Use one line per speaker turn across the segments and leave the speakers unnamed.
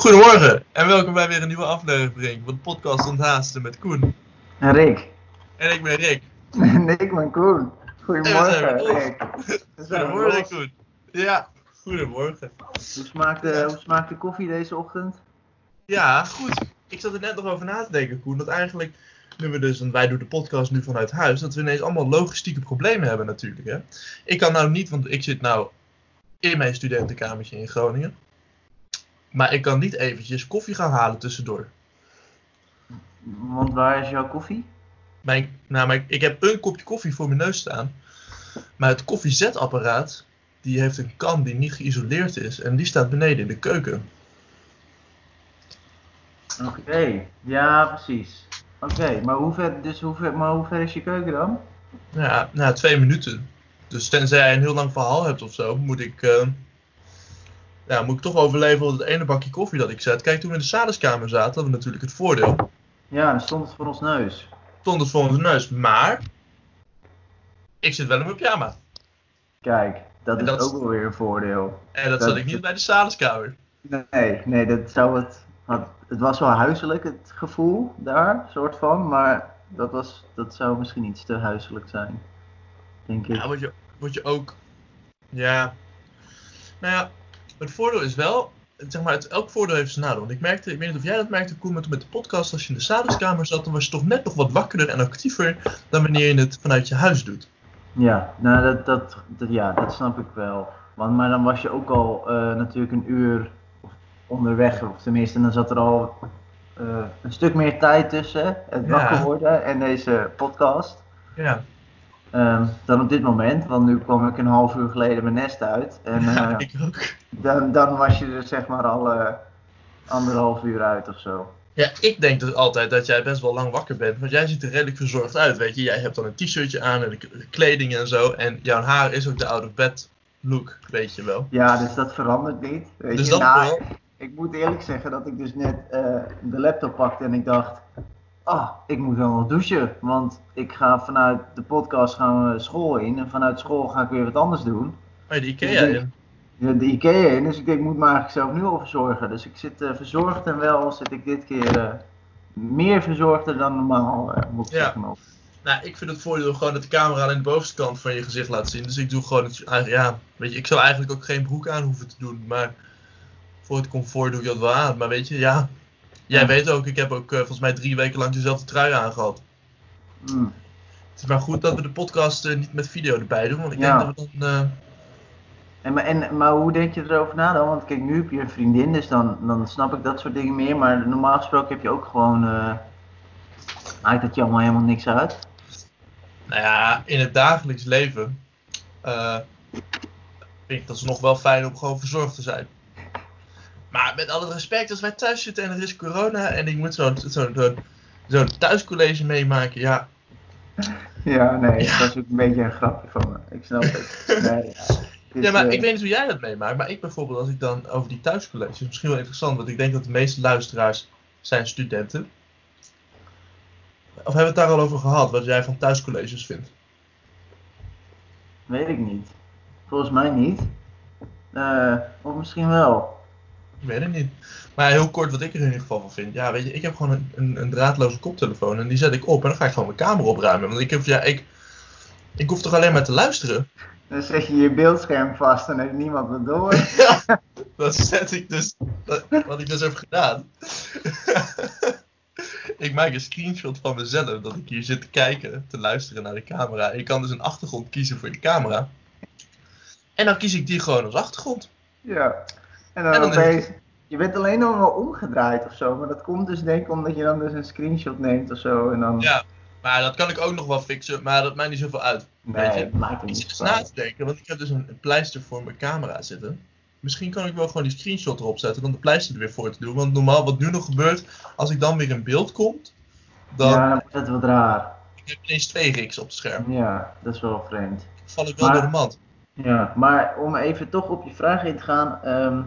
Goedemorgen en welkom bij weer een nieuwe aflevering van de podcast Onthaasten met Koen.
En Rick.
En ik ben Rick.
En ik ben Koen. Goedemorgen, Rick.
Goedemorgen. Koen. Ja, goedemorgen.
Hoe smaakt, de, hoe smaakt de koffie deze ochtend?
Ja, goed. Ik zat er net nog over na te denken Koen, dat eigenlijk, nu we dus, want wij doen de podcast nu vanuit huis, dat we ineens allemaal logistieke problemen hebben natuurlijk. Hè? Ik kan nou niet, want ik zit nou in mijn studentenkamertje in Groningen. Maar ik kan niet eventjes koffie gaan halen tussendoor.
Want waar is jouw koffie?
Mijn, nou, ik, heb een kopje koffie voor mijn neus staan. Maar het koffiezetapparaat, die heeft een kan die niet geïsoleerd is. En die staat beneden in de keuken.
Oké, ja precies. Oké, maar, hoe ver, dus hoe, ver, maar hoe ver is je keuken dan?
Ja, na twee minuten. Dus tenzij jij een heel lang verhaal hebt of zo, moet ik, eh, ja, moet ik toch overleven op het ene bakje koffie dat ik zet. Kijk, toen we in de salingskamer zaten, hadden we natuurlijk het voordeel.
Ja, dan stond het voor ons neus.
Stond het voor onze neus. Maar, ik zit wel in mijn pyjama.
Kijk, dat
En
is
dat
ook wel weer een voordeel.
En dat
Dat-
zat ik niet bij de salingskamer.
Nee, nee, dat zou het. had- Het was wel huiselijk, het gevoel daar, soort van. Maar dat, was, dat zou misschien iets te huiselijk zijn. Denk ik.
Ja, word je, word je ook. Ja. Nou ja, het voordeel is wel. Zeg maar, het, elk voordeel heeft zijn nadeel. Want ik merkte, ik weet niet of jij dat merkte, Koen, met, met de podcast. Als je in de salingskamer zat, dan was je toch net nog wat wakkerder en actiever dan wanneer je het vanuit je huis doet.
Ja, nou dat, dat, dat, ja, dat snap ik wel. Want, maar dan was je ook al eh, natuurlijk een uur onderweg, of tenminste, dan zat er al eh, een stuk meer tijd tussen het wakker worden en deze podcast.
Ja,
ehm, dan op dit moment, want nu kwam ik een half uur geleden mijn nest uit. En
ja
eh,
ik ook.
dan, dan was je er zeg maar al eh, anderhalf uur uit of zo.
Ja, ik denk dus altijd dat jij best wel lang wakker bent. Want jij ziet er redelijk verzorgd uit, weet je. Jij hebt dan een t-shirtje aan en de kleding en zo. En jouw haar is ook de out-of-bed look, weet je wel.
Ja, dus dat verandert niet. Weet
Dus
je,
dat
Nou,
wel.
Ik moet eerlijk zeggen dat ik dus net eh, de laptop pakte en ik dacht, ah, ik moet wel nog douchen. Want ik ga vanuit de podcast gaan we school in en vanuit school ga ik weer wat anders doen.
Oh, de Ikea in.
De, de Ikea in, dus ik denk, ik moet me eigenlijk zelf nu al verzorgen. Dus ik zit eh, verzorgd en wel zit ik dit keer eh, meer verzorgder dan normaal, eh, moet ik
Ja.
zeggen.
Nou, ik vind het voordeel gewoon dat de camera alleen de bovenste kant van je gezicht laat zien. Dus ik doe gewoon het, ja, weet je, ik zou eigenlijk ook geen broek aan hoeven te doen. Maar voor het comfort doe ik dat wel aan. Maar weet je, ja, jij
Ja.
weet ook, ik heb ook eh, volgens mij drie weken lang dezelfde trui aangehad.
Mm.
Het is maar goed dat we de podcast eh, niet met video erbij doen, want ik denk dat we dan... eh,
En, maar- en, maar hoe denk je erover na dan? Want kijk, nu heb je een vriendin, dus dan, dan snap ik dat soort dingen meer. Maar normaal gesproken heb je ook gewoon. eh maakt dat je allemaal helemaal niks uit?
Nou ja, in het dagelijks leven vind ik dat is nog wel fijn om gewoon verzorgd te zijn. Maar met alle respect, als wij thuis zitten en er is corona en ik moet zo'n zo'n zo'n zo'n thuiscollege meemaken, ja.
Ja, nee,
Ja.
dat is ook een beetje een grapje van me. Ik snap het. Nee, ja.
Maar
eh,
ik weet niet hoe jij dat meemaakt, maar ik bijvoorbeeld, als ik dan over die thuiscolleges, misschien wel interessant, want ik denk dat de meeste luisteraars zijn studenten. Of hebben we het daar al over gehad, wat jij van thuiscolleges vindt?
Weet ik niet. Volgens mij niet. Eh, of misschien wel.
Ik weet het niet. Maar heel kort wat ik er in ieder geval van vind. Ja, weet je, ik heb gewoon een, een, een draadloze koptelefoon en die zet ik op en dan ga ik gewoon mijn kamer opruimen. Want ik heb, ja, ik, ik hoef toch alleen maar te luisteren.
Dan zet je je beeldscherm vast en heeft niemand het door.
Ja, dat zet ik dus, dat- wat ik dus heb gedaan. ik maak een screenshot van mezelf dat ik hier zit te kijken, te luisteren naar de camera. Je kan dus een achtergrond kiezen voor je camera. En dan kies ik die gewoon als achtergrond.
Ja. En dan,
En dan
je bent alleen nog wel omgedraaid of zo. Maar dat komt dus denk ik omdat je dan dus een screenshot neemt of zo. En dan...
Ja, maar dat kan ik ook nog wel fixen, maar dat maakt niet zoveel uit.
nee,
weet je,
het maakt
Ik zit na te denken, want ik heb dus een, pleister voor mijn camera zitten. Misschien kan ik wel gewoon die screenshot erop zetten, dan de pleister er weer voor te doen. Want normaal, wat nu nog gebeurt, als ik dan weer in beeld komt, dan
Ja, dan wordt het wat raar.
ik heb ineens twee riks op het scherm.
Ja, dat is wel vreemd.
val ik wel
Maar-
door de mand.
Ja, maar om even toch op je vraag in te gaan. ehm,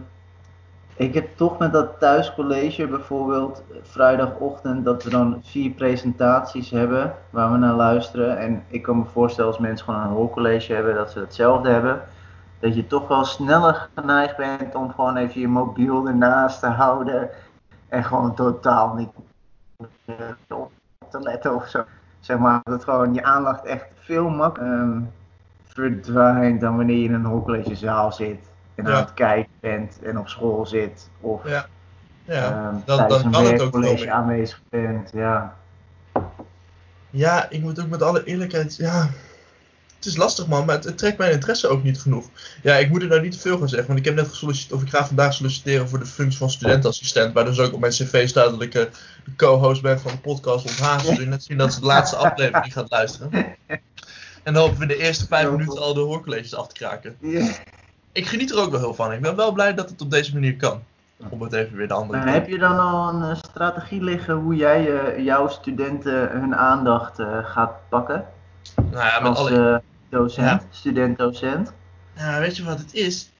ik heb toch met dat thuiscollege bijvoorbeeld vrijdagochtend dat we dan vier presentaties hebben waar we naar luisteren. En ik kan me voorstellen als mensen gewoon een hoorcollege hebben dat ze hetzelfde hebben. dat je toch wel sneller geneigd bent om gewoon even je mobiel ernaast te houden en gewoon totaal niet op te letten of zo. Zeg maar, dat gewoon je aandacht echt veel makkelijker ehm, verdwijnt dan wanneer je in een hoogcollegezaal zit en aan het kijken bent en op school zit of
Ja. Ja,
ehm,
dan,
tijdens
dan
een
kan het ook
werkcollege
wel.
aanwezig bent. Ja.
Ja, ik moet ook met alle eerlijkheid. Ja, het is lastig man, maar het, het trekt mijn interesse ook niet genoeg. Ja, ik moet er nou niet te veel van zeggen, want ik heb net gesolliciteerd, of ik ga vandaag solliciteren voor de functie van studentassistent, waar dus ook op mijn cv staat dat ik eh, de co-host ben van de podcast Onthaast. Zul je net zien dat ze de laatste aflevering gaat luisteren. En dan hopen we in de eerste vijf minuten al de hoorcolleges af te kraken.
Ja.
Ik geniet er ook wel heel van. Ik ben wel blij dat het op deze manier kan. Om het even weer de andere
Maar heb je dan al een eh, strategie liggen hoe jij eh, jouw studenten hun aandacht eh, gaat pakken?
Nou ja, met
als
alle...
eh, docent, student-docent?
Ja, weet je wat het is?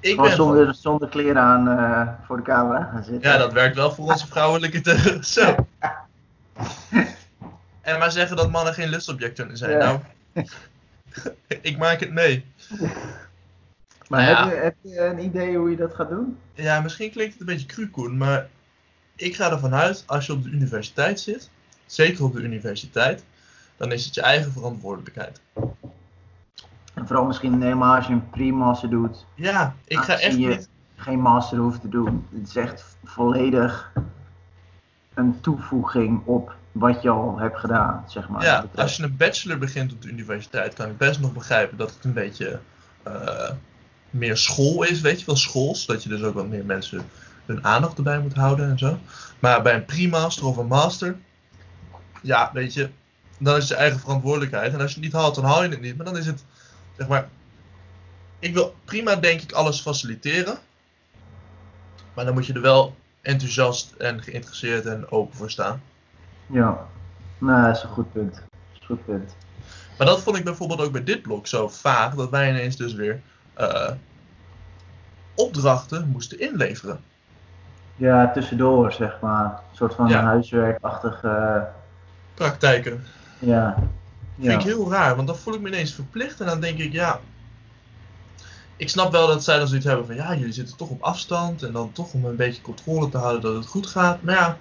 Ik
Gewoon
ben van-
zonder, zonder kleren aan eh, voor de camera gaan zitten.
Ja, dat werkt wel voor onze vrouwelijke te... Zo. En maar zeggen dat mannen geen lustobject kunnen zijn.
Ja.
Nou, ik maak het mee.
Maar
Ja.
heb, je, heb je een idee hoe je dat gaat doen?
Ja, misschien klinkt het een beetje cru, Koen, maar ik ga ervan uit, als je op de universiteit zit, zeker op de universiteit, dan is het je eigen verantwoordelijkheid.
En vooral misschien helemaal als je een pre-master doet,
Ja, ik ga echt
je
niet...
geen master hoeft te doen. Het is echt volledig een toevoeging op wat je al hebt gedaan, zeg maar.
Ja, als je een bachelor begint op de universiteit, kan ik best nog begrijpen dat het een beetje eh, meer school is, weet je wel, schools. Dat je dus ook wat meer mensen hun aandacht erbij moet houden en zo. Maar bij een pre-master of een master, ja, weet je, dan is het je eigen verantwoordelijkheid. En als je het niet haalt, dan haal je het niet. Maar dan is het, zeg maar, ik wil prima denk ik alles faciliteren. Maar dan moet je er wel enthousiast en geïnteresseerd en open voor staan.
Ja, nou, dat is een goed punt. Dat is een goed punt.
Maar dat vond ik bijvoorbeeld ook bij dit blok zo vaag, dat wij ineens dus weer eh, opdrachten moesten inleveren.
Ja, tussendoor, zeg maar. Een soort van
Ja.
huiswerkachtig, eh,
Praktijken.
ja.
Vind ik heel raar, want dan voel ik me ineens verplicht en dan denk ik, ja. Ik snap wel dat zij dan zoiets hebben van, ja, jullie zitten toch op afstand en dan toch om een beetje controle te houden dat het goed gaat. Maar ja.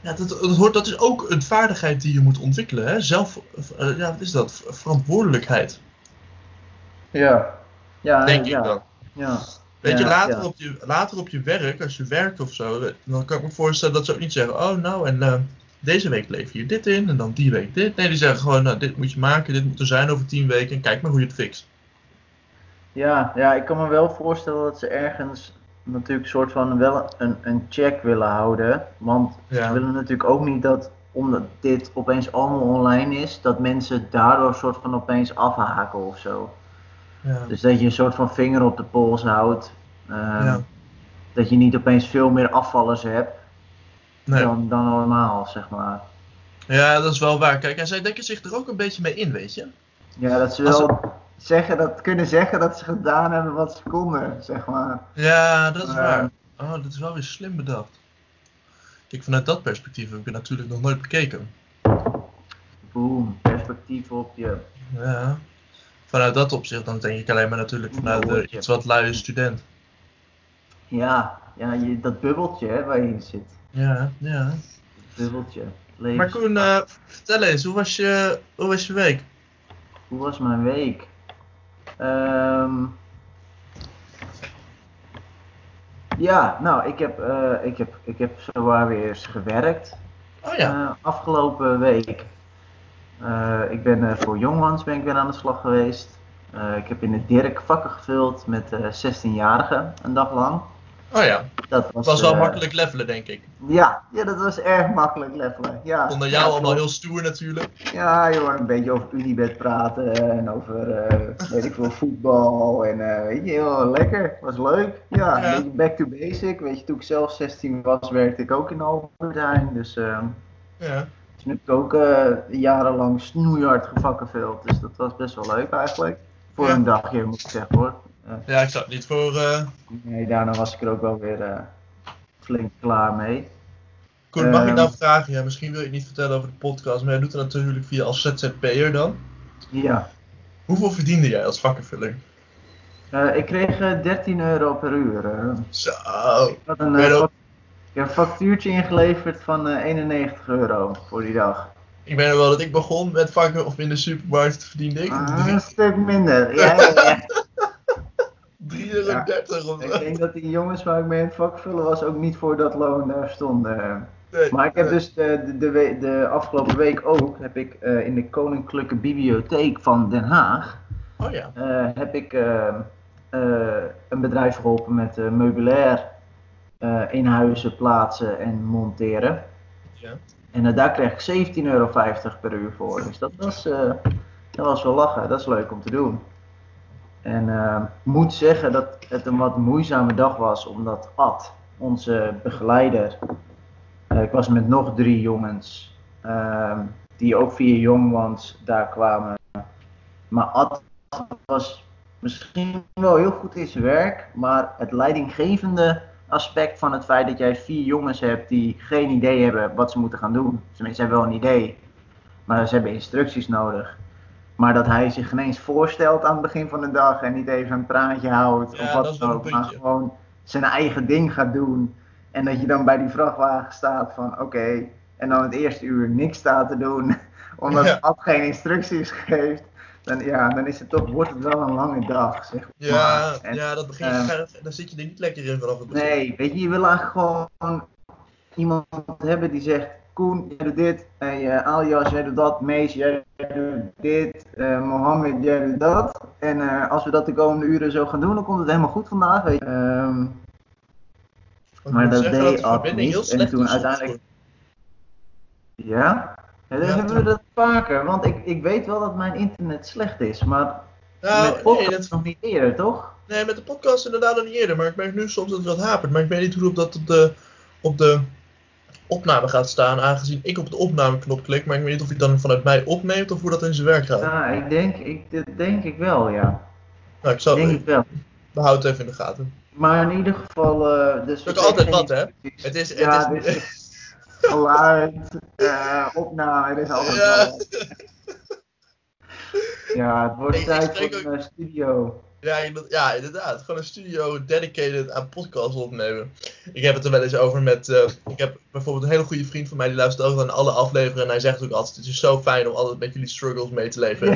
Ja, dat, dat, hoort, dat is ook een vaardigheid die je moet ontwikkelen, hè? Zelf, eh, ja, wat is dat? Verantwoordelijkheid,
Ja. Ja,
denk
ja.
ik dan.
Ja.
Weet je, later. Op je, later op je werk, als je werkt of zo, dan kan ik me voorstellen dat ze ook niet zeggen: Oh, nou, en eh, deze week lever je dit in en dan die week dit. Nee, die zeggen gewoon: nou, Dit moet je maken, dit moet er zijn over tien weken en kijk maar hoe je het fixt.
Ja, ja, ik kan me wel voorstellen dat ze ergens natuurlijk een soort van wel een, een check willen houden. Want
Ja.
ze willen natuurlijk ook niet dat, omdat dit opeens allemaal online is, dat mensen daardoor soort van opeens afhaken of zo.
Ja.
Dus dat je een soort van vinger op de pols houdt. ehm,
Ja.
Dat je niet opeens veel meer afvallers hebt
Nee.
dan, dan normaal, zeg maar.
ja, dat is wel waar. Kijk, en zij dekken zich er ook een beetje mee in, weet je.
Ja, dat ze wel zeggen, dat, kunnen zeggen dat ze gedaan hebben wat ze konden, zeg maar.
Ja, dat is
Ja.
waar. Oh, dat is wel weer slim bedacht. Kijk, vanuit dat perspectief heb ik het natuurlijk nog nooit bekeken.
Boom, perspectief op je.
Ja. Vanuit dat opzicht, dan denk ik alleen maar natuurlijk vanuit de iets wat luie student.
Ja, ja je, dat bubbeltje hè, waar je in zit.
Ja, ja.
Bubbeltje. Levens-
Maar Koen, eh, vertel eens, hoe was, je, hoe was je week?
Hoe was mijn week? Ehm, ja, nou, ik heb, eh, ik heb, ik heb zowaar weer eens gewerkt.
Oh ja.
eh, afgelopen week. Eh, ik ben eh, voor Jongmans ben ik weer aan de slag geweest. Eh, ik heb in de Dirk vakken gevuld met eh 16-jarigen een dag lang.
Oh ja.
Dat
Het
was,
was wel makkelijk levelen, denk ik.
Ja, ja, dat was erg makkelijk levelen. Ja,
Onder
ja,
jou allemaal
klopt.
heel stoer natuurlijk.
Ja, joh, een beetje over Unibet praten en over, weet ik veel, voetbal en eh, weet je, heel lekker, was leuk. Ja,
Ja.
een beetje back to basic, weet je, toen ik zelf 16 was, werkte ik ook in Albert Heijn, dus ehm,
Ja.
Ik ook eh, jarenlang snoeihard gevakkenveld, dus dat was best wel leuk eigenlijk. Voor
Ja.
een dagje moet ik zeggen hoor.
Ja, ik zat niet voor... eh
nee, daarna was ik er ook wel weer eh, flink klaar mee.
Koen, mag ik
Ehm.
nou vragen? Ja, misschien wil je het niet vertellen over de podcast, maar jij doet het natuurlijk via als ZZP'er dan.
Ja,
Hoeveel verdiende jij als vakkenvuller?
Ik kreeg eh, 13 euro per uur.
Zo.
ik had een,
je
eh, ik heb een factuurtje ingeleverd van eh, 91 euro voor die dag.
Ik weet nog wel dat ik begon met vakken of in de supermarkt verdiende ik
Ah, een stuk minder. Ja, ja, ja.
3,30 euro of
Ik denk dat die jongens waar ik mee in het vak vullen was ook niet voor dat loon daar stonden.
Nee,
Maar ik heb
nee.
dus de, de, de, de afgelopen week ook, heb ik eh, in de Koninklijke Bibliotheek van Den Haag,
Oh ja.
eh, heb ik eh, eh, een bedrijf geholpen met eh, meubilair eh, in huizen plaatsen en monteren.
ja.
En eh, daar kreeg ik 17,50 euro per uur voor. Dus dat was, eh, dat was wel lachen. Dat is leuk om te doen. En eh, ik moet zeggen dat het een wat moeizame dag was, omdat Ad, onze begeleider, eh, ik was met nog drie jongens, ehm, die ook via Youngmans daar kwamen. Maar Ad was misschien wel heel goed in zijn werk, maar het leidinggevende aspect van het feit dat jij vier jongens hebt die geen idee hebben wat ze moeten gaan doen. Tenminste, ze hebben wel een idee, maar ze hebben instructies nodig. Maar dat hij zich ineens voorstelt aan het begin van de dag en niet even een praatje houdt
Ja,
of wat dan ook, maar gewoon zijn eigen ding gaat doen. En dat je dan bij die vrachtwagen staat van oké, en dan het eerste uur niks staat te doen, omdat
Ja.
Ad geen instructies geeft. Dan, ja, dan is het toch, wordt het wel een lange dag, zeg maar.
Ja,
En-
ja, dat begin,
eh,
daar, daar zit je er niet lekker in vanaf het begin.
Nee, weet je, je wil eigenlijk gewoon iemand hebben die zegt, Koen, jij doet dit, hey, eh, Alias, jij doet dat, Mees, jij doet dit, eh Mohammed, jij doet dat. En eh, als we dat de komende uren zo gaan doen, dan komt het helemaal goed vandaag, weet je. Ehm,
ik
maar dat deed
verbinding
niet. En toen uiteindelijk- ja, en dan
Ja,
hebben we dat vaker, want ik, ik weet wel dat mijn internet slecht is, maar
Nou,
met
nee,
podcast
dat,
nog niet eerder, toch?
nee, met de podcast inderdaad nog niet eerder. Maar ik merk nu soms dat het wat hapert. Maar ik weet niet hoe dat op de, op de opname gaat staan. Aangezien ik op de opnameknop klik. Maar ik weet niet of hij dan vanuit mij opneemt of hoe dat in zijn werk gaat.
Ja, ik denk, ik, denk ik wel, ja.
Nou, ik zal
denk ik wel.
behoud het even in de gaten.
Maar in ieder geval, eh dus...
Dat
we
is altijd wat, hè? Het is, het
ja,
is,
dus geluid, eh, opname, het is altijd
Ja.
wel. Ja, het wordt tijd voor een eh, studio.
Ja, inderdaad- ja, inderdaad. Gewoon een studio dedicated aan podcasts opnemen. Ik heb het er wel eens over met. eh, ik heb bijvoorbeeld een hele goede vriend van mij die luistert ook naar alle afleveringen. En hij zegt ook altijd: Het is zo fijn om altijd met jullie struggles mee te leven.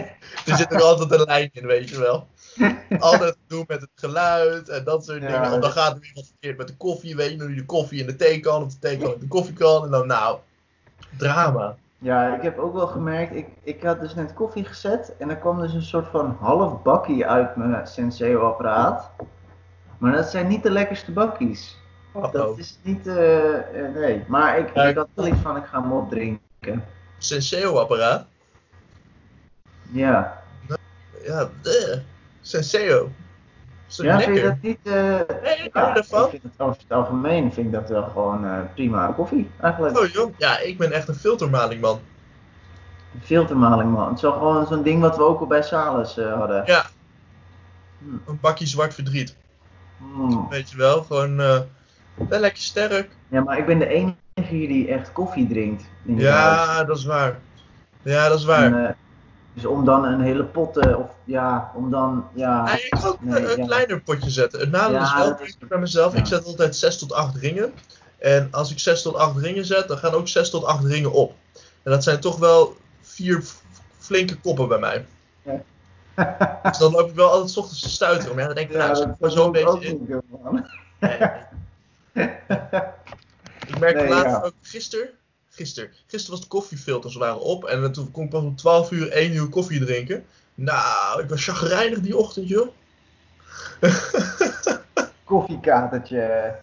Er zit er altijd een lijn in, weet je wel. Altijd doen met het geluid en dat soort
Ja,
dingen. Dan gaat er weer wat verkeerd met de koffie, weet je. Je de koffie in de theekan, of de theekan in de koffiekan. En dan, nou, drama.
Ja, ik heb ook wel gemerkt, ik, ik had dus net koffie gezet en er kwam dus een soort van half bakkie uit mijn Senseo-apparaat. Maar dat zijn niet de lekkerste bakkies.
Uh-oh.
Dat is niet, eh, eh, nee. Maar ik, ik had wel iets van, ik ga hem opdrinken.
Senseo-apparaat.
Ja.
Ja. Senseo. Is
Ja, vind je dat niet... eh,
Nee, hou
Ja,
ervan?
ik vind het over het algemeen vind ik dat wel gewoon eh, prima koffie, eigenlijk.
Oh joh, ja, ik ben echt een filtermaling man.
Een filtermaling, man. Het is wel gewoon zo'n ding wat we ook al bij Salus eh, hadden.
Ja.
Hm.
Een bakje zwart verdriet.
Mm.
Weet je wel, gewoon wel lekker sterk.
Ja, maar ik ben de enige hier die echt koffie drinkt. in dit huis.
Ja, dat is waar. Ja, dat is waar.
En, dus om dan een hele pot, eh, of ja, om dan, ja.
Ja, ik kan ook
Nee,
een,
ja.
kleiner potje zetten. Het nadeel
Ja,
is wel,
is-
ik bij mezelf,
ja.
ik zet altijd 6 tot 8 ringen. En als ik 6 tot 8 ringen zet, dan gaan ook 6 tot 8 ringen op. En dat zijn toch wel vier flinke koppen bij mij. Dus dan loop ik wel altijd 's ochtends te stuiteren. Maar ja, dan denk ik,
Ja,
nou, zet ik er zo'n beetje in. Nee. Ik merkte
Nee,
laatst
ja.
ook gisteren. Gisteren. Gisteren was de koffiefilters waren op. En toen kon ik pas om 12 uur 1 uur koffie drinken. Nou, ik was chagrijnig die ochtend, joh.
Koffiekatertje.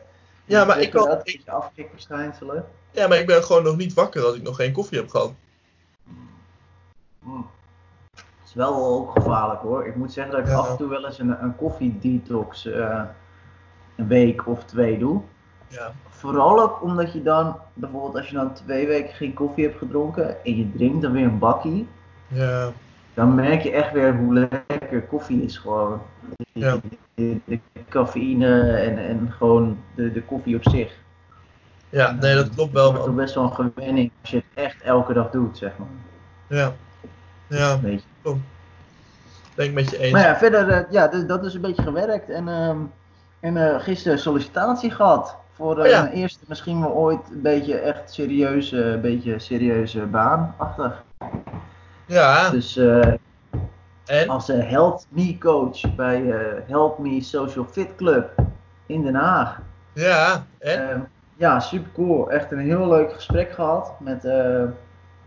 Ja, maar ik
dat?
ik-
afkikverschijnselen.
Ja, maar ik ben gewoon nog niet wakker als ik nog geen koffie heb gehad.
Mm. Het is wel ook gevaarlijk hoor. Ik moet zeggen dat ik
Ja.
af en toe wel eens een, een koffiedetox eh een week of twee doe.
Ja.
Vooral ook omdat je dan, bijvoorbeeld als je dan twee weken geen koffie hebt gedronken en je drinkt dan weer een bakkie,
Ja.
dan merk je echt weer hoe lekker koffie is gewoon.
Ja.
De, de cafeïne en, en gewoon de, de koffie op zich.
Ja, nee, dat klopt wel,
Het is
man.
best wel een gewenning als je het echt elke dag doet, zeg maar.
Ja. Ja.
Je.
denk ik met je eens.
Maar ja, verder, eh, ja, dat is een beetje gewerkt. En, ehm en eh, gisteren sollicitatie gehad. Voor eh,
Oh ja.
mijn eerste, misschien wel ooit, een beetje echt serieuze, een beetje serieuze baan achter.
ja,
Dus eh,
en?
als eh, Help Me coach bij eh, Help Me Social Fit Club in Den Haag.
Ja, en?
Ehm, ja, super cool. Echt een heel leuk gesprek gehad met, eh,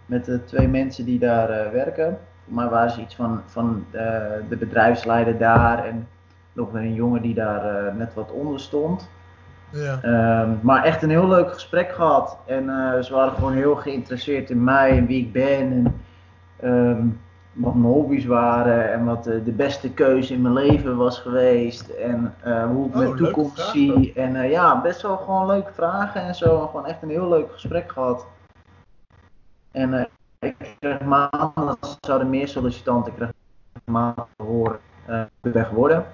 met de twee mensen die daar eh, werken. Mij waren ze iets van, van eh, de bedrijfsleider daar en nog een jongen die daar eh, net wat onder stond.
Ja.
Ehm, maar echt een heel leuk gesprek gehad. En eh, ze waren gewoon heel geïnteresseerd in mij en wie ik ben. En ehm, wat mijn hobby's waren. En wat de beste keuze in mijn leven was geweest. En eh, hoe ik
Oh,
mijn toekomst zie. En eh, ja, best wel gewoon leuke vragen en zo. En gewoon echt een heel leuk gesprek gehad. En ik kreeg maandag, zouden meer sollicitanten, ik kreeg maandag te horen ben geworden.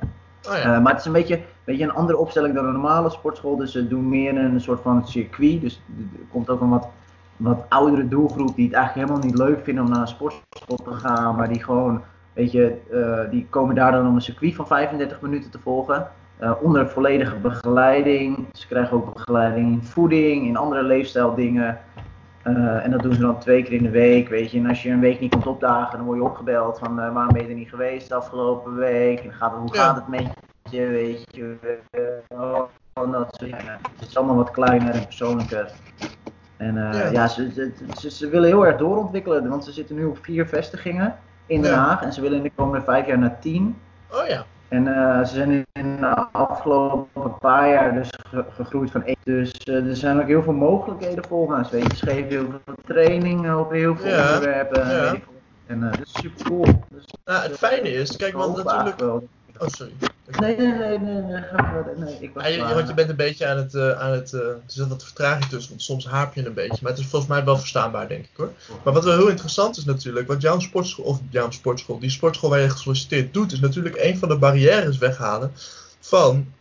Oh.
Eh, maar het is een beetje, beetje een andere opstelling dan een normale sportschool. Dus ze doen meer een soort van circuit. Dus er komt ook een wat, wat oudere doelgroep die het eigenlijk helemaal niet leuk vinden om naar een sportschool te gaan. Maar die gewoon, weet je, eh, die komen daar dan om een circuit van 35 minuten te volgen. Eh, onder volledige begeleiding. Ze krijgen ook begeleiding in voeding, in andere leefstijldingen. Eh, en dat doen ze dan twee keer in de week, weet je. En als je een week niet komt opdagen, dan word je opgebeld van eh, waarom ben je er niet geweest de afgelopen week? En gaat, hoe gaat het met je, weet je. eh, oh, dat soort dingen. Het is allemaal wat kleiner en persoonlijker. En
Ja.
ja, ze, ze, ze, willen heel erg doorontwikkelen, want ze zitten nu op vier vestigingen in Den. Haag. En ze willen in de komende vijf jaar naar tien.
Oh ja.
En eh, ze zijn in de afgelopen paar jaar dus ge- gegroeid van één. Dus eh, er zijn ook heel veel mogelijkheden volgens. Weet je, ze geven heel veel trainingen op heel veel
Ja,
onderwerpen.
ja.
En eh, dat is super cool. Dus,
Nou, het fijne is, kijk, want natuurlijk...
wel.
Oh, sorry.
Nee, nee, nee, nee, nee, nee, ik was
Ja, je,
klaar.
want je bent een beetje aan het, eh, aan het eh, er zit wat vertraging tussen, want soms haap je een beetje. Maar het is volgens mij wel verstaanbaar, denk ik hoor. Maar wat wel heel interessant is natuurlijk, wat jouw sportschool, of jouw sportschool, die sportschool waar je gesolliciteerd doet, is natuurlijk een van de barrières weghalen van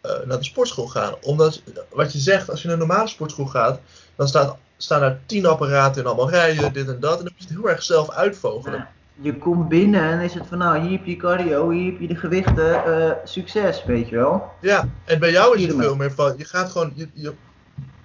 eh, naar de sportschool gaan. Omdat, wat je zegt, als je naar een normale sportschool gaat, dan staat, staan daar tien apparaten in allemaal rijen, dit en dat. En dan moet je het heel erg zelf uitvogelen.
Ja, Je komt binnen en is het van nou, hier heb je cardio, hier heb je de gewichten, eh, succes, weet je wel.
Ja, en bij jou is het veel meer van, je gaat gewoon, je, je,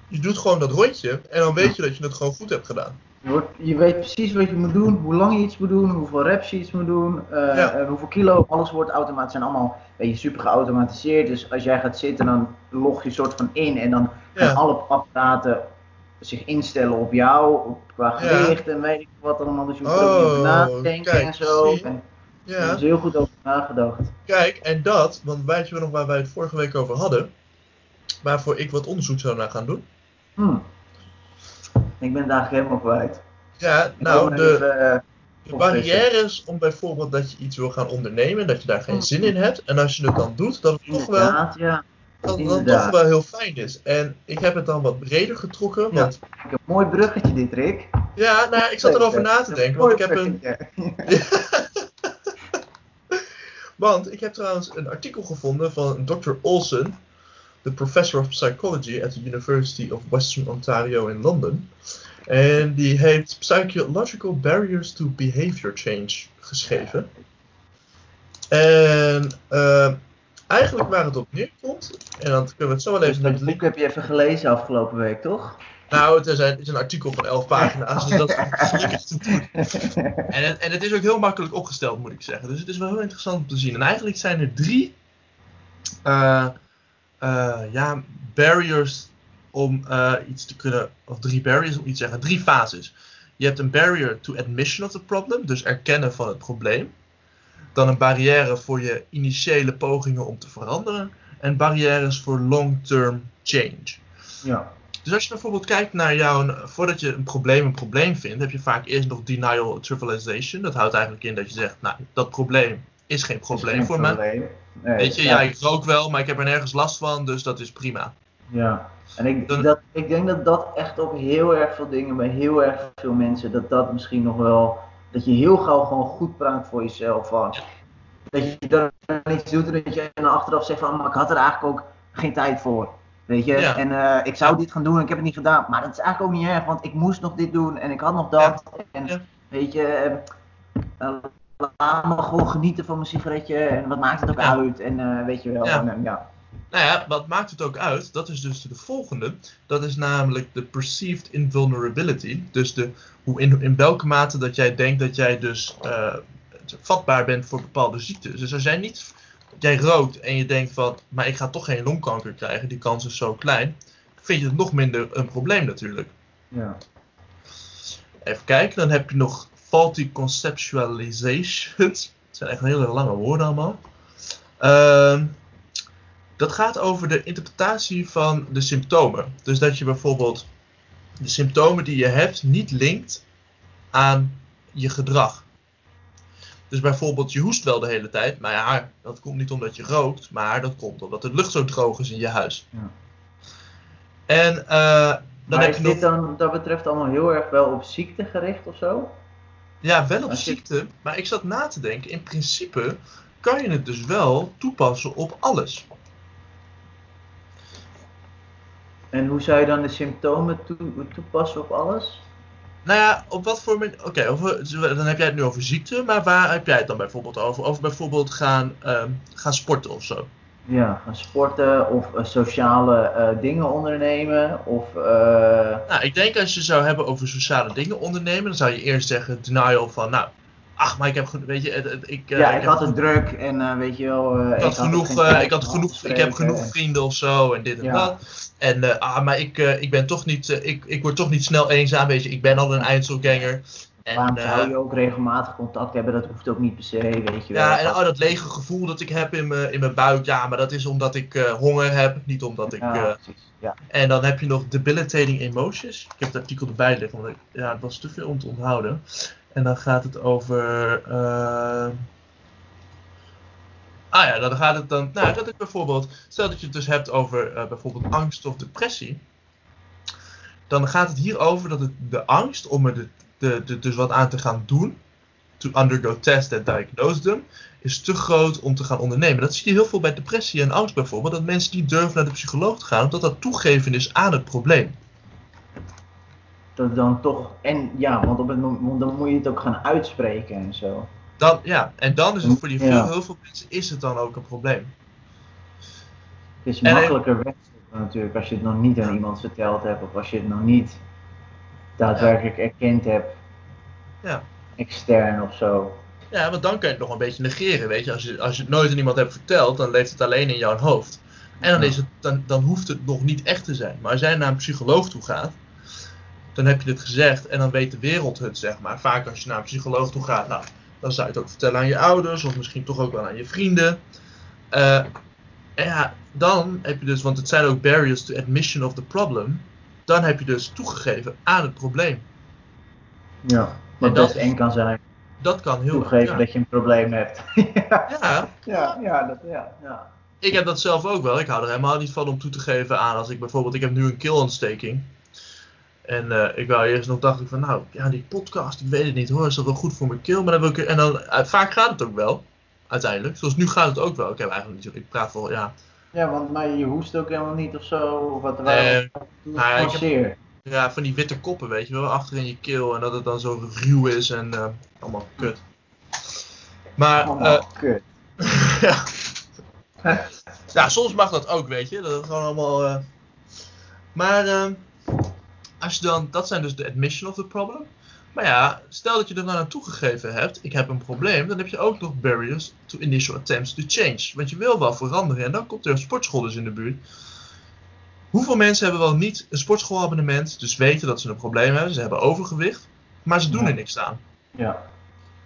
je doet gewoon dat rondje en dan weet je dat je het gewoon goed hebt gedaan.
Je, wordt- je weet precies wat je moet doen, hoe lang je iets moet doen, hoeveel reps je iets moet doen, eh,
Ja.
eh, hoeveel kilo, alles wordt automatisch, zijn allemaal weet je, super geautomatiseerd. Dus als jij gaat zitten, dan log je soort van in en dan gaan
Ja.
alle apparaten zich instellen op jou, op, qua
Ja.
gewicht en weet ik wat allemaal. Dus je over te
Oh,
denken
kijk,
en zo. En,
Ja,
is heel goed over nagedacht.
kijk, en dat, want weet je nog waar wij het vorige week over hadden, waarvoor ik wat onderzoek zou naar gaan doen?
Hm. Ik ben eigenlijk helemaal kwijt.
Ja, nou, de,
even,
de barrières om bijvoorbeeld dat je iets wil gaan ondernemen en dat je daar geen zin in hebt. En als je het dan doet, dat het toch wel,
ja.
Dat
inderdaad.
toch wel heel fijn is. En ik heb het dan wat breder getrokken,
Ja.
want
Ik heb een mooi bruggetje dit, Rick.
ja, nou, ik zat erover na te denken, want ik heb een, Want ik heb trouwens een artikel gevonden van Dr. Olsen, de professor of psychology at the University of Western Ontario in London. En die heeft Psychological Barriers to Behavior Change geschreven. En eh, eigenlijk waar het op neerkomt, en dan kunnen we het zo wel
Dus
even
dat
de
boek heb je even gelezen afgelopen week, toch?
Nou, het is een, het is een artikel van 11 pagina's, dus dat is gelukkig te doen. En het, en het is ook heel makkelijk opgesteld, moet ik zeggen. Dus het is wel heel interessant om te zien. En eigenlijk zijn er drie eh, eh, ja, barriers om eh, iets te kunnen, of drie barriers om iets te zeggen, drie fases. Je hebt een barrier to admission of the problem, dus erkennen van het probleem. Dan een barrière voor je initiële pogingen om te veranderen. En barrières voor long-term change.
Ja.
Dus als je bijvoorbeeld kijkt naar jouw, voordat je een probleem een probleem vindt, heb je vaak eerst nog denial trivialization. Dat houdt eigenlijk in dat je zegt, nou, dat probleem is geen probleem voor me.
me.
Weet je, ja, ik rook wel, maar ik heb er nergens last van, dus dat is prima.
Ja. En ik,
Dan-
dat, ik denk dat dat echt op heel erg veel dingen, bij heel erg veel mensen, dat dat misschien nog wel, dat je heel gauw gewoon goed praat voor jezelf. Van, dat je dan iets doet en dat je dan achteraf zegt van, maar ik had er eigenlijk ook geen tijd voor. Weet je,
Ja.
en eh, ik zou dit gaan doen en ik heb het niet gedaan. Maar dat is eigenlijk ook niet erg, want ik moest nog dit doen en ik had nog dat. En
Ja.
weet je, eh, laat me gewoon genieten van mijn sigaretje en wat maakt het ook uit en weet je wel. En, ja.
Nou ja, wat maakt het ook uit? Dat is dus de volgende. Dat is namelijk de perceived invulnerability. Dus de, hoe in, in welke mate dat jij denkt dat jij dus eh, vatbaar bent voor bepaalde ziektes. Dus als jij niet, jij rookt en je denkt van, maar ik ga toch geen longkanker krijgen, die kans is zo klein, vind je het nog minder een probleem natuurlijk.
Ja.
Even kijken, dan heb je nog faulty conceptualizations. Het zijn echt hele lange woorden allemaal. Ehm, dat gaat over de interpretatie van de symptomen. Dus dat je bijvoorbeeld de symptomen die je hebt niet linkt aan je gedrag. Dus bijvoorbeeld, je hoest wel de hele tijd, maar ja, dat komt niet omdat je rookt, maar dat komt omdat de lucht zo droog is in je huis.
Ja.
En eh, dan
maar
heb
is
je nog.
dit dan dat betreft allemaal heel erg wel op ziekte gericht of zo?
Ja, wel op
Als je-
ziekte, maar ik zat na te denken, in principe kan je het dus wel toepassen op alles.
En hoe zou je dan de symptomen toe- toepassen op alles?
Nou ja, op wat voor manier. Oké, over- dan heb jij het nu over ziekte, maar waar heb jij het dan bijvoorbeeld over? Over bijvoorbeeld gaan, ehm, gaan sporten of zo.
Ja, gaan sporten of eh, sociale eh, dingen ondernemen of... eh,
Nou, ik denk als je zou hebben over sociale dingen ondernemen, dan zou je eerst zeggen denial van, nou, ach, maar ik heb, weet je, het- het- ik, eh,
ja,
ik
ik had het druk en eh, weet je wel... eh,
Ik had, genoeg,
geen
eh,
tijd
ik, had genoeg, ik heb genoeg vrienden of zo en dit en
Ja.
dat. En ah, maar ik, ik ben toch niet, ik, ik word toch niet snel eenzaam, weet je. Ik ben al een eindselganger. En,
Waarom zou je ook regelmatig contact hebben? Dat hoeft ook niet per se, weet je wel.
ja, en oh, dat lege gevoel dat ik heb in mijn, in mijn buik, ja, maar dat is omdat ik honger heb, niet omdat ik...
Ja,
eh,
precies. Ja.
en dan heb je nog debilitating emotions. Ik heb het artikel erbij liggen, want ik, ja, het was te veel om te onthouden. En dan gaat het over. eh, Ah ja, dan gaat het dan. Nou, dat ik bijvoorbeeld. Stel dat je het dus hebt over eh, bijvoorbeeld angst of depressie. Dan gaat het hier over dat het, de angst om er de, de, dus wat aan te gaan doen. To undergo test and diagnose them. Is te groot om te gaan ondernemen. Dat zie je heel veel bij depressie en angst bijvoorbeeld. Dat mensen niet durven naar de psycholoog te gaan. Omdat dat toegeven is aan het probleem.
Dat dan toch... En ja, want op het moment dan moet je het ook gaan uitspreken en zo.
Dan, ja, en dan is het voor die veel,
Ja.
heel veel mensen is het dan ook een probleem.
Het is
En-
makkelijker wegstoppen natuurlijk als je het nog niet aan iemand verteld hebt. Of als je het nog niet daadwerkelijk erkend hebt.
Ja.
Extern of zo.
Ja, want dan kan je het nog een beetje negeren, weet je. Als je, als je het nooit aan iemand hebt verteld, dan leeft het alleen in jouw hoofd. En dan, is het, dan, dan hoeft het nog niet echt te zijn. Maar als jij naar een psycholoog toe gaat, dan heb je dit gezegd en dan weet de wereld het, zeg maar. Vaak als je naar een psycholoog toe gaat, nou, dan zou je het ook vertellen aan je ouders, of misschien toch ook wel aan je vrienden. Eh, en ja, dan heb je dus, want het zijn ook barriers to admission of the problem, dan heb je dus toegegeven aan het probleem.
Ja. Wat
dat-
best eng kan zijn.
Dat kan heel
Toegeven
ja.
dat je een probleem hebt. ja.
Ja,
Ja, ja, dat, ja, ja.
ik heb dat zelf ook wel. Ik hou er helemaal niet van om toe te geven aan als ik bijvoorbeeld, ik heb nu een keelontsteking. En eh, ik wou eerst nog dacht ik van, nou, ja, die podcast, ik weet het niet hoor, is dat wel goed voor mijn keel? Maar dan wil ik, en dan, eh, vaak gaat het ook wel, uiteindelijk. Zoals nu gaat het ook wel. Ik heb eigenlijk niet zo, ik praat wel, ja,
Ja, want maar je hoest ook helemaal niet of zo. Of wat wij
nou ja, heb- van die witte koppen, weet je wel, achter in je keel. En dat het dan zo ruw is en allemaal kut. Maar,
kut.
ja. ja, soms mag dat ook, weet je. Dat is gewoon allemaal. Maar ehm, als je dan, dat zijn dus de admission of the problem. Maar ja, stel dat je er nou aan toegegeven hebt, ik heb een probleem, dan heb je ook nog barriers to initial attempts to change. Want je wil wel veranderen en dan komt er een sportschool dus in de buurt. Hoeveel mensen hebben wel niet een sportschoolabonnement, dus weten dat ze een probleem hebben, ze hebben overgewicht, maar ze doen
Ja.
er niks aan.
Ja.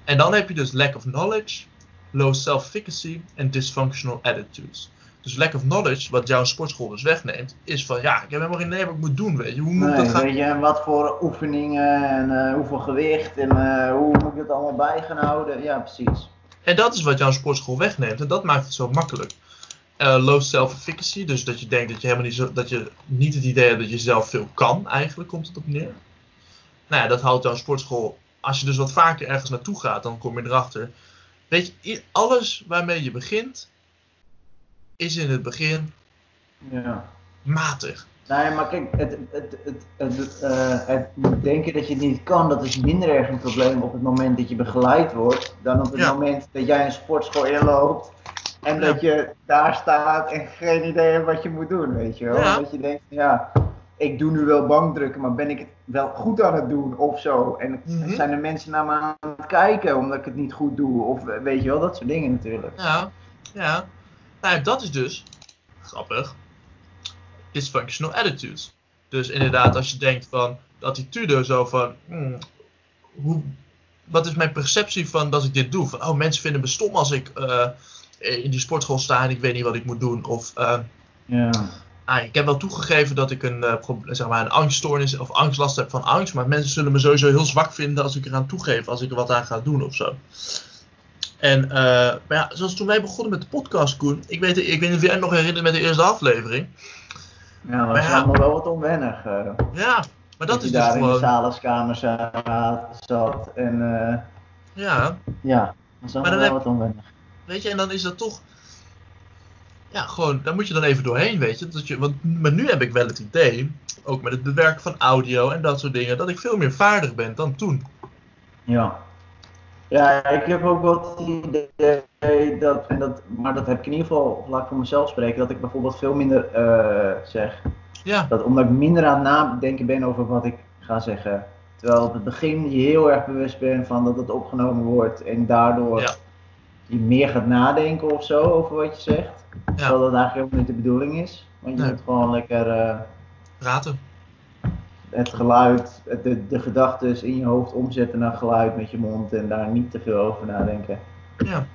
En dan heb je dus lack of knowledge, low self-efficacy en dysfunctional attitudes. Dus lack of knowledge, wat jouw sportschool dus wegneemt, is van ja, ik heb helemaal geen idee wat ik moet doen, weet je. Hoe moet
Nee,
dat gaan...
weet je, en wat voor oefeningen en eh, hoeveel gewicht en eh, hoe moet ik het allemaal bij gaan houden? Ja, precies.
En dat is wat jouw sportschool wegneemt en dat maakt het zo makkelijk. Eh, low self-efficacy, dus dat je denkt dat je helemaal niet zo, dat je niet het idee hebt dat je zelf veel kan, eigenlijk komt het op neer. Nou ja, dat houdt jouw sportschool, als je dus wat vaker ergens naartoe gaat, dan kom je erachter. Weet je, alles waarmee je begint, is in het begin
Ja.
matig.
Nee, maar kijk, het, het, het, het, eh, het denken dat je het niet kan, dat is minder erg een probleem op het moment dat je begeleid wordt, dan op het
Ja.
moment dat jij een sportschool inloopt en
Ja.
dat je daar staat en geen idee hebt wat je moet doen, weet je wel.
Ja.
Dat je denkt, ja, ik doe nu wel bankdrukken, maar ben ik het wel goed aan het doen of zo? En
Mhm.
zijn er mensen naar me aan het kijken omdat ik het niet goed doe? Of weet je wel, dat soort dingen natuurlijk.
Ja, ja. Nou, ja, dat is dus, grappig, dysfunctional attitudes. Dus inderdaad, als je denkt van, de attitude zo van, hmm, hoe, wat is mijn perceptie van dat ik dit doe? Van, oh, mensen vinden me stom als ik eh, in die sportschool sta en ik weet niet wat ik moet doen. Of,
Ja.
ah, ik heb wel toegegeven dat ik een, eh, zeg maar een angststoornis of angstlast heb van angst. Maar mensen zullen me sowieso heel zwak vinden als ik eraan toegeef, als ik er wat aan ga doen of zo. En, eh, maar ja, zoals toen wij begonnen met de podcast, Koen. Ik weet, ik weet niet of jij nog herinnert met de eerste aflevering.
Ja, dat
Maar
was
ja.
allemaal wel wat onwennig. eh.
Ja, maar dat is dus
daar in de
gewoon.
zalenskamer za- zat en eh,
Ja,
ja, dat is allemaal wel
heb-
wat onwennig.
weet je, en dan is dat toch. Ja, gewoon, daar moet je dan even doorheen, weet je. Dat je want, maar nu heb ik wel het idee, ook met het bewerken van audio en dat soort dingen, dat ik veel meer vaardig ben dan toen.
Ja. Ja, ik heb ook wel het idee dat, en dat, maar dat heb ik in ieder geval, laat ik voor mezelf spreken, dat ik bijvoorbeeld veel minder eh, zeg.
Ja,
Dat omdat ik minder aan het nadenken ben over wat ik ga zeggen. Terwijl op het begin je heel erg bewust bent van dat het opgenomen wordt en daardoor
Ja.
je meer gaat nadenken of zo over wat je zegt.
Ja.
Terwijl dat eigenlijk helemaal niet de bedoeling is. Want je
Nee.
moet gewoon lekker eh,
praten.
Het geluid, het- de, de gedachten in je hoofd omzetten naar geluid met je mond en daar niet te veel over nadenken.
Ja,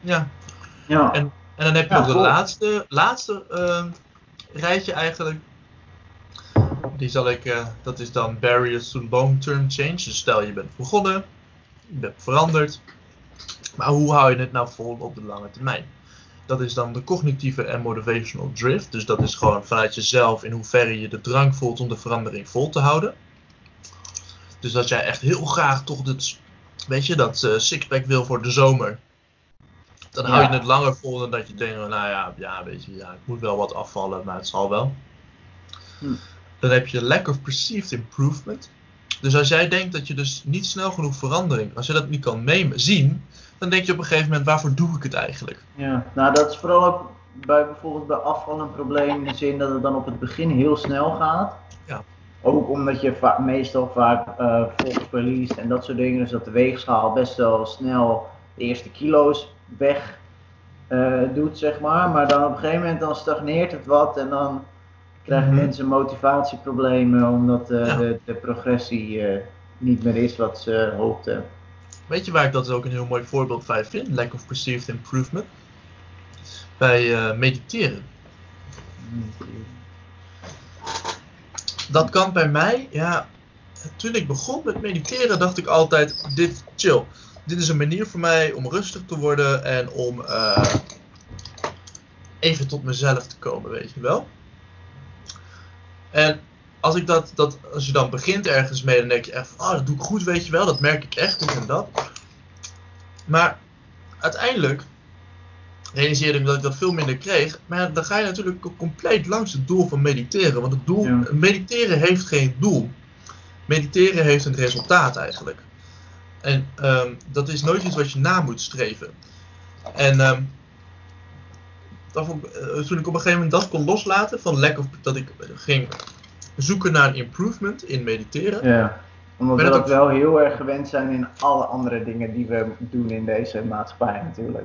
ja.
Ja,
En- En dan heb je
Ja,
nog de laatste, laatste ehm, rijtje eigenlijk. Die zal ik, eh, dat is dan barriers to long-term change. Dus stel je bent begonnen, je bent veranderd. Maar hoe hou je het nou vol op de lange termijn? Dat is dan de cognitieve en motivational drift. Dus dat is gewoon vanuit jezelf in hoeverre je de drang voelt om de verandering vol te houden. Dus dat jij echt heel graag toch dit, weet je, dat eh, sixpack wil voor de zomer. Dan hou je
Ja.
het langer vol dan dat je denkt, nou ja, ja, weet je, ja, ik moet wel wat afvallen, maar het zal wel.
Hm.
Dan heb je lack of perceived improvement. Dus als jij denkt dat je dus niet snel genoeg verandering, als je dat niet kan zien, dan denk je op een gegeven moment, waarvoor doe ik het eigenlijk?
ja. nou dat is vooral ook bij bijvoorbeeld bij afval een probleem in de zin dat het dan op het begin heel snel gaat.
Ja.
Ook omdat je va- meestal vaak eh volks verliest en dat soort dingen. Dus dat de weegschaal best wel snel de eerste kilo's weg eh, doet, zeg maar. Maar dan op een gegeven moment dan stagneert het wat en dan krijgen
Mhm.
mensen motivatieproblemen omdat eh,
Ja.
de, de progressie niet meer is wat ze hoopten.
Weet je waar ik dat ook een heel mooi voorbeeld bij vind? Lack of perceived improvement. Bij eh, mediteren. Dat kan bij mij, ja. Toen ik begon met mediteren, dacht ik altijd: dit chill. Dit is een manier voor mij om rustig te worden en om eh, even tot mezelf te komen, weet je wel. En als, ik dat, dat, als je dan begint ergens mee, dan denk je echt: van, oh, dat doe ik goed, weet je wel. Dat merk ik echt, dit en dat. Maar uiteindelijk realiseerde ik me dat ik dat veel minder kreeg. Maar ja, dan ga je natuurlijk compleet langs het doel van mediteren. Want het doel,
Ja.
mediteren heeft geen doel. Mediteren heeft een resultaat eigenlijk. En ehm, dat is nooit iets wat je na moet streven. En ehm, dat vond ik, eh, toen ik op een gegeven moment dat kon loslaten, van lack of, dat ik ging zoeken naar improvement in mediteren.
Ja, omdat we dat wel heel erg gewend zijn in alle andere dingen die we doen in deze maatschappij natuurlijk.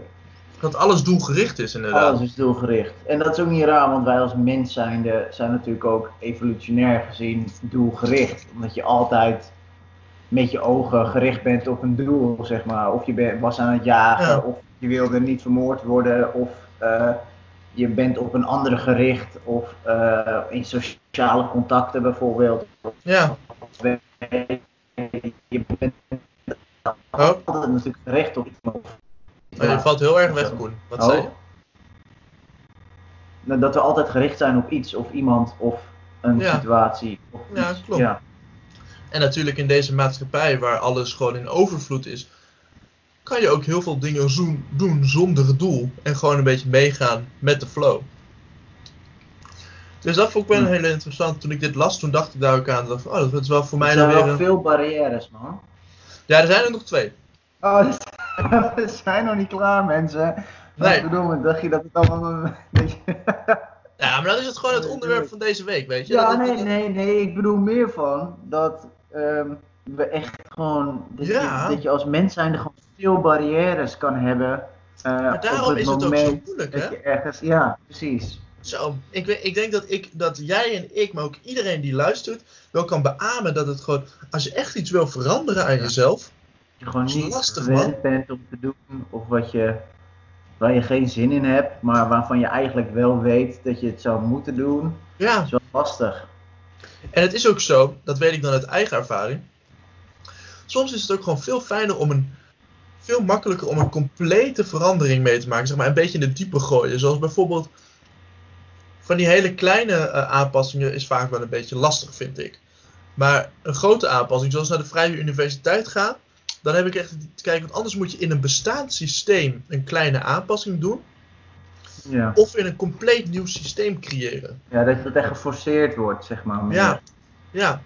Dat alles doelgericht is inderdaad.
Alles is doelgericht. En dat is ook niet raar, want wij als mens zijnde zijn natuurlijk ook evolutionair gezien doelgericht. Omdat je altijd met je ogen gericht bent op een doel, zeg maar. Of je was aan het jagen,
Ja.
of je wilde niet vermoord worden, of eh, je bent op een andere gericht, of eh, in sociale contacten bijvoorbeeld.
Ja.
Je bent
Oh,
altijd natuurlijk gericht op iets.
maar je valt heel erg weg, Koen. Wat
Oh.
zei je?
Nou, Dat we altijd gericht zijn op iets of iemand of een
Ja.
situatie. Of
Ja,
iets.
klopt.
Ja.
En natuurlijk in deze maatschappij waar alles gewoon in overvloed is, kan je ook heel veel dingen zoen- doen zonder doel en gewoon een beetje meegaan met de flow. Dus dat vond ik wel
Hm.
een hele interessant. Toen ik dit las, toen dacht ik daar ook aan. Dacht, oh, dat is wel voor mij
Er
dan
zijn
weer
wel
een...
veel barrières, man.
Ja, er zijn er nog twee.
Oh, we zijn nog niet klaar, mensen.
Nee.
Ik bedoel, dacht je dat het allemaal een beetje...
Ja, maar dat is het gewoon het
Nee,
onderwerp
nee.
van deze week, weet je.
Ja,
Dat- dat-
nee, nee, nee. Ik bedoel meer van dat ehm, we echt gewoon... Dat,
Ja.
je, dat je als mens zijnde gewoon veel barrières kan hebben. eh,
Maar
op
daarom
het
is het ook
moment
zo moeilijk,
dat
hè?
je ergens... Ja, precies.
Zo, ik, ik denk dat, ik, dat jij en ik, maar ook iedereen die luistert, wel kan beamen dat het gewoon, als je echt iets wil veranderen aan jezelf,
Dat je gewoon niet
lastig,
gewend bent om te doen of wat je, waar je geen zin in hebt, maar waarvan je eigenlijk wel weet dat je het zou moeten doen,
ja.
is wel lastig.
En het is ook zo, dat weet ik dan uit eigen ervaring. Soms is het ook gewoon veel fijner om een, veel makkelijker om een complete verandering mee te maken, zeg maar een beetje in de diepe gooien. Zoals bijvoorbeeld van die hele kleine eh, aanpassingen is vaak wel een beetje lastig, vind ik. Maar een grote aanpassing, zoals naar de Vrije Universiteit gaan, dan heb ik echt te kijken, want anders moet je in een bestaand systeem een kleine aanpassing doen,
Ja.
of in een compleet nieuw systeem creëren.
ja, dat het echt geforceerd wordt, zeg maar.
Ja, ja.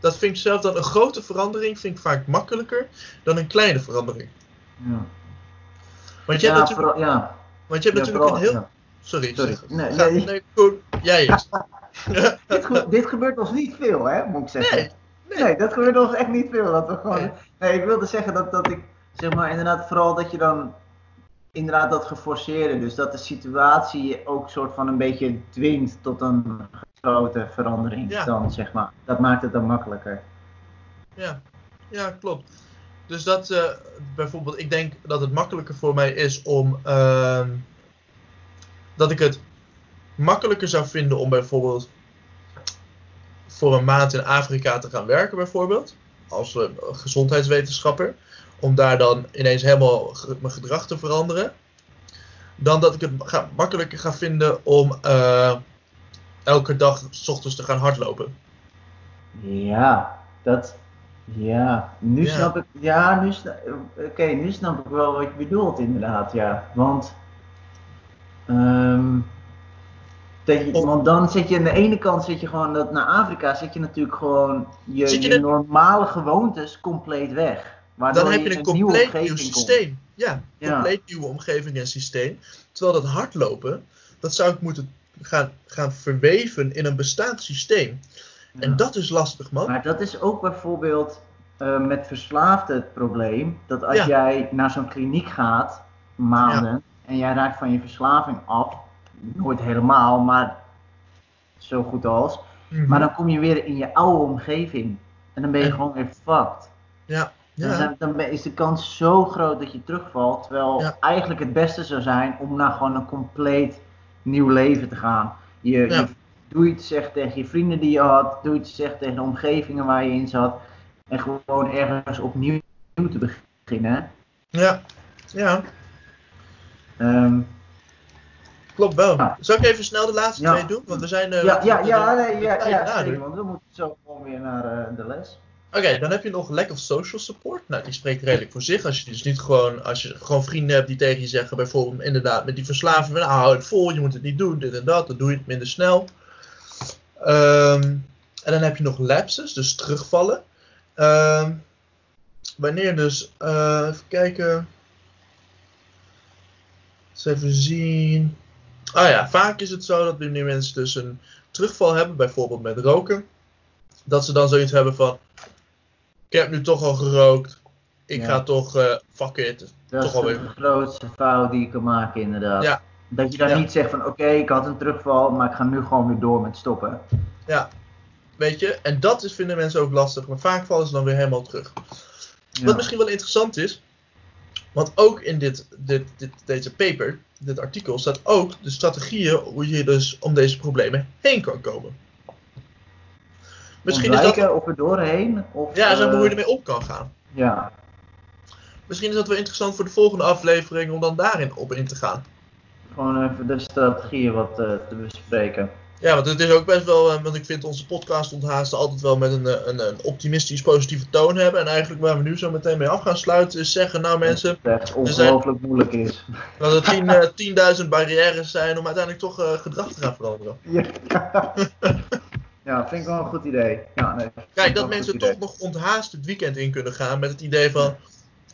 Dat vind ik zelf dan een grote verandering vind ik vaak makkelijker dan een kleine verandering.
Ja,
Want je hebt
ja,
natuurlijk,
vooral- ja.
want je hebt
Ja,
natuurlijk een
vooral-
heel. Sorry,
Sorry. Nee, nee.
nee, Koen, jij
dit, ge- dit gebeurt ons niet veel, hè, moet ik zeggen.
Nee,
Nee,
nee.
dat gebeurt ons echt niet veel. Dat we gewoon...
Nee.
ik wilde zeggen dat, dat ik, zeg maar, inderdaad, vooral dat je dan, inderdaad, dat geforceerde. Dus dat de situatie je ook soort van een beetje dwingt tot een grote verandering.
Ja.
Dan, zeg maar. Dat maakt het dan makkelijker.
Ja. ja, klopt. Dus dat eh, bijvoorbeeld, ik denk dat het makkelijker voor mij is om. ehm, dat ik het makkelijker zou vinden om bijvoorbeeld voor een maand in Afrika te gaan werken, bijvoorbeeld. Als eh, gezondheidswetenschapper. Om daar dan ineens helemaal mijn gedrag te veranderen. Dan dat ik het ga, makkelijker ga vinden om eh, elke dag s ochtends te gaan hardlopen.
Ja, dat... Ja, nu
Ja.
snap ik... Ja, nu snap... Oké, nu snap ik wel wat je bedoelt, inderdaad, ja. Want... ehm, dat je,
Of-
want dan zit je aan de ene kant zit je gewoon dat naar Afrika zit je natuurlijk gewoon je, normale gewoontes compleet weg. Waardoor
Dan heb je een compleet nieuw systeem. Ja. compleet nieuwe omgeving en systeem. Terwijl dat hardlopen, dat zou ik moeten gaan, gaan verweven in een bestaand systeem. En dat is lastig, man.
Maar dat is ook bijvoorbeeld eh, met verslaafden het probleem. Dat als
Ja.
jij naar zo'n kliniek gaat, maanden, en jij raakt van je verslaving af, nooit helemaal, maar zo goed als.
Mhm.
Maar dan kom je weer in je oude omgeving. En dan ben je
En-
gewoon weer fucked.
ja,
Dan,
ja,
zijn- dan is de kans zo groot dat je terugvalt. Terwijl
Ja.
eigenlijk het beste zou zijn om naar gewoon een compleet nieuw leven te gaan. Je,
Ja.
je doe iets zegt tegen je vrienden die je had. Doe iets zegt tegen de omgevingen waar je in zat. En gewoon ergens opnieuw te beginnen.
ja, ja,
Ehm,
klopt wel.
Ja.
Zal ik even snel de laatste
Ja.
twee doen? Want we zijn. eh,
ja, ja, ja, nee, ja, ja want we moeten zo gewoon weer naar eh, de les.
Oké, dan heb je nog lack of social support. Nou, die spreekt redelijk voor zich. Als je dus niet gewoon, als je gewoon vrienden hebt die tegen je zeggen, bijvoorbeeld inderdaad met die verslaving, nou, hou het vol, je moet het niet doen, dit en dat, dan doe je het minder snel. Ehm, en dan heb je nog lapses, dus terugvallen. Ehm, wanneer dus, eh, even kijken. Eens even zien. Ah ja, vaak is het zo dat wanneer mensen dus een terugval hebben, bijvoorbeeld met roken, dat ze dan zoiets hebben van: Ik heb nu toch al gerookt, ik
Ja.
ga toch, eh fuck it.
Dat
Toch
is
alweer.
de grootste fout die je kan maken, inderdaad.
Ja.
Dat je dan
Ja.
niet zegt van oké, ik had een terugval, maar ik ga nu gewoon weer door met stoppen.
Weet je, en dat is, vinden mensen ook lastig, maar vaak vallen ze dan weer helemaal terug.
Ja.
Wat misschien wel interessant is, want ook in dit, dit, dit, deze paper, dit artikel, staat ook de strategieën hoe je dus om deze problemen heen kan komen. Misschien is dat,
of er doorheen? Of,
ja, maar
eh,
hoe je ermee om kan gaan.
Ja,
Misschien is dat wel interessant voor de volgende aflevering om dan daarin op in te gaan.
gewoon even de strategieën wat eh, te bespreken.
Ja, want het is ook best wel, eh, want ik vind onze podcast onthaasten altijd wel met een, een, een optimistisch positieve toon hebben. En eigenlijk waar we nu zo meteen mee af gaan sluiten is zeggen, nou mensen,
Dat het ongelooflijk moeilijk is.
dat er tien, eh, 10.000 barrières zijn om uiteindelijk toch gedrag te gaan veranderen.
Ja. ja, vind ik wel een goed idee. Ja, nee,
Kijk, dat mensen toch nog onthaast het weekend in kunnen gaan met het idee van,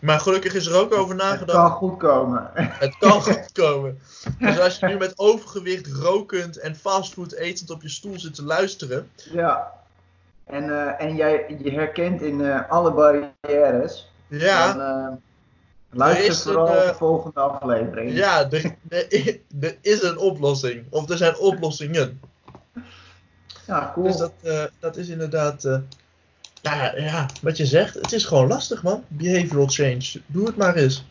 maar gelukkig is er ook over
Het
nagedacht.
kan goed komen.
Het kan goed komen. Dus als je nu met overgewicht, rokend en fastfood etend op je stoel zit te luisteren.
Ja. En, eh, en jij je herkent in eh, alle barrières.
Ja,
Dan,
Er
luister
een,
vooral de volgende aflevering.
ja er, er, er is een oplossing. Of er zijn oplossingen.
Ja, cool.
Dus dat, eh, dat is inderdaad. eh, ja, ja, wat je zegt, het is gewoon lastig, man. Behavioral change. Doe het maar eens.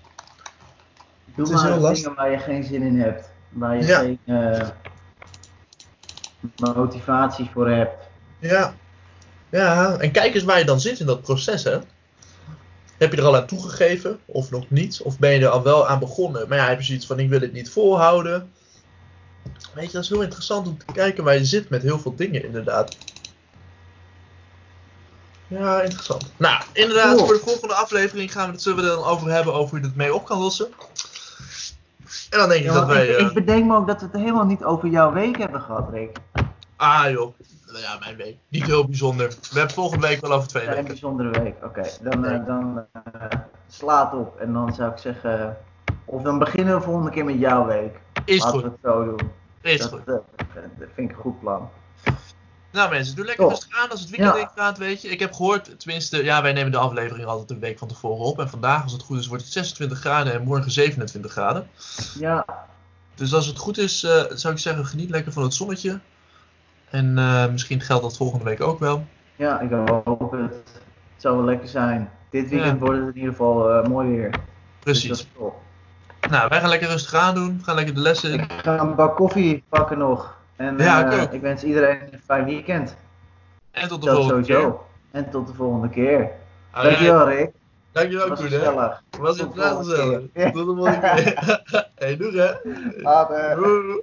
Doe
het
maar
lastig.
dingen waar je geen zin in hebt. Waar je
Ja.
geen eh, motivatie voor hebt.
Ja. Ja, en kijk eens waar je dan zit in dat proces, hè? Heb je er al aan toegegeven, of nog niet? Of ben je er al wel aan begonnen? Maar ja, heb je zoiets van: ik wil het niet volhouden. Weet je, dat is heel interessant om te kijken waar je zit met heel veel dingen, inderdaad. Ja, interessant. Nou, inderdaad,
Cool.
voor de volgende aflevering gaan we het, zullen we er dan over hebben over hoe je het mee op kan lossen. En dan denk ik
Ja,
dat wij.
ik,
eh,
ik bedenk me ook dat we het helemaal niet over jouw week hebben gehad, Rick.
Ah joh, nou ja, mijn week. Niet heel bijzonder. We hebben volgende week wel over twee
Een
weken.
bijzondere week. Oké, dan, eh, dan eh, slaat op. En dan zou ik zeggen. Of dan beginnen we volgende keer met jouw week.
Is
Laten
goed,
we het zo doen.
is
dat,
goed.
eh, dat vind ik een goed plan.
Nou mensen, doe lekker
Top.
rustig aan als het weekend
Ja.
ingaat, weet je. Ik heb gehoord, tenminste, ja, wij nemen de aflevering altijd een week van tevoren op. En vandaag, als het goed is, wordt het 26 graden en morgen 27 graden.
Ja,
Dus als het goed is, eh, zou ik zeggen, geniet lekker van het zonnetje. En eh, misschien geldt dat volgende week ook wel.
ja, ik hoop het. Het zou wel lekker zijn. Dit weekend
Ja.
wordt het in ieder geval eh, mooi weer. Dus dat
Precies. Nou, wij gaan lekker rustig aan doen. We gaan lekker de lessen in.
Ik ga een bak koffie pakken nog. En
Ja, ik
eh, ik wens iedereen een fijn weekend.
En tot de
Dat
volgende keer.
sowieso. En tot de volgende keer. Dankjewel Rick.
Dankjewel,
Was
Koen,
gezellig.
Was het gezellig.
keer.
Tot de volgende keer. hey, doei hè.
Later.
Doei.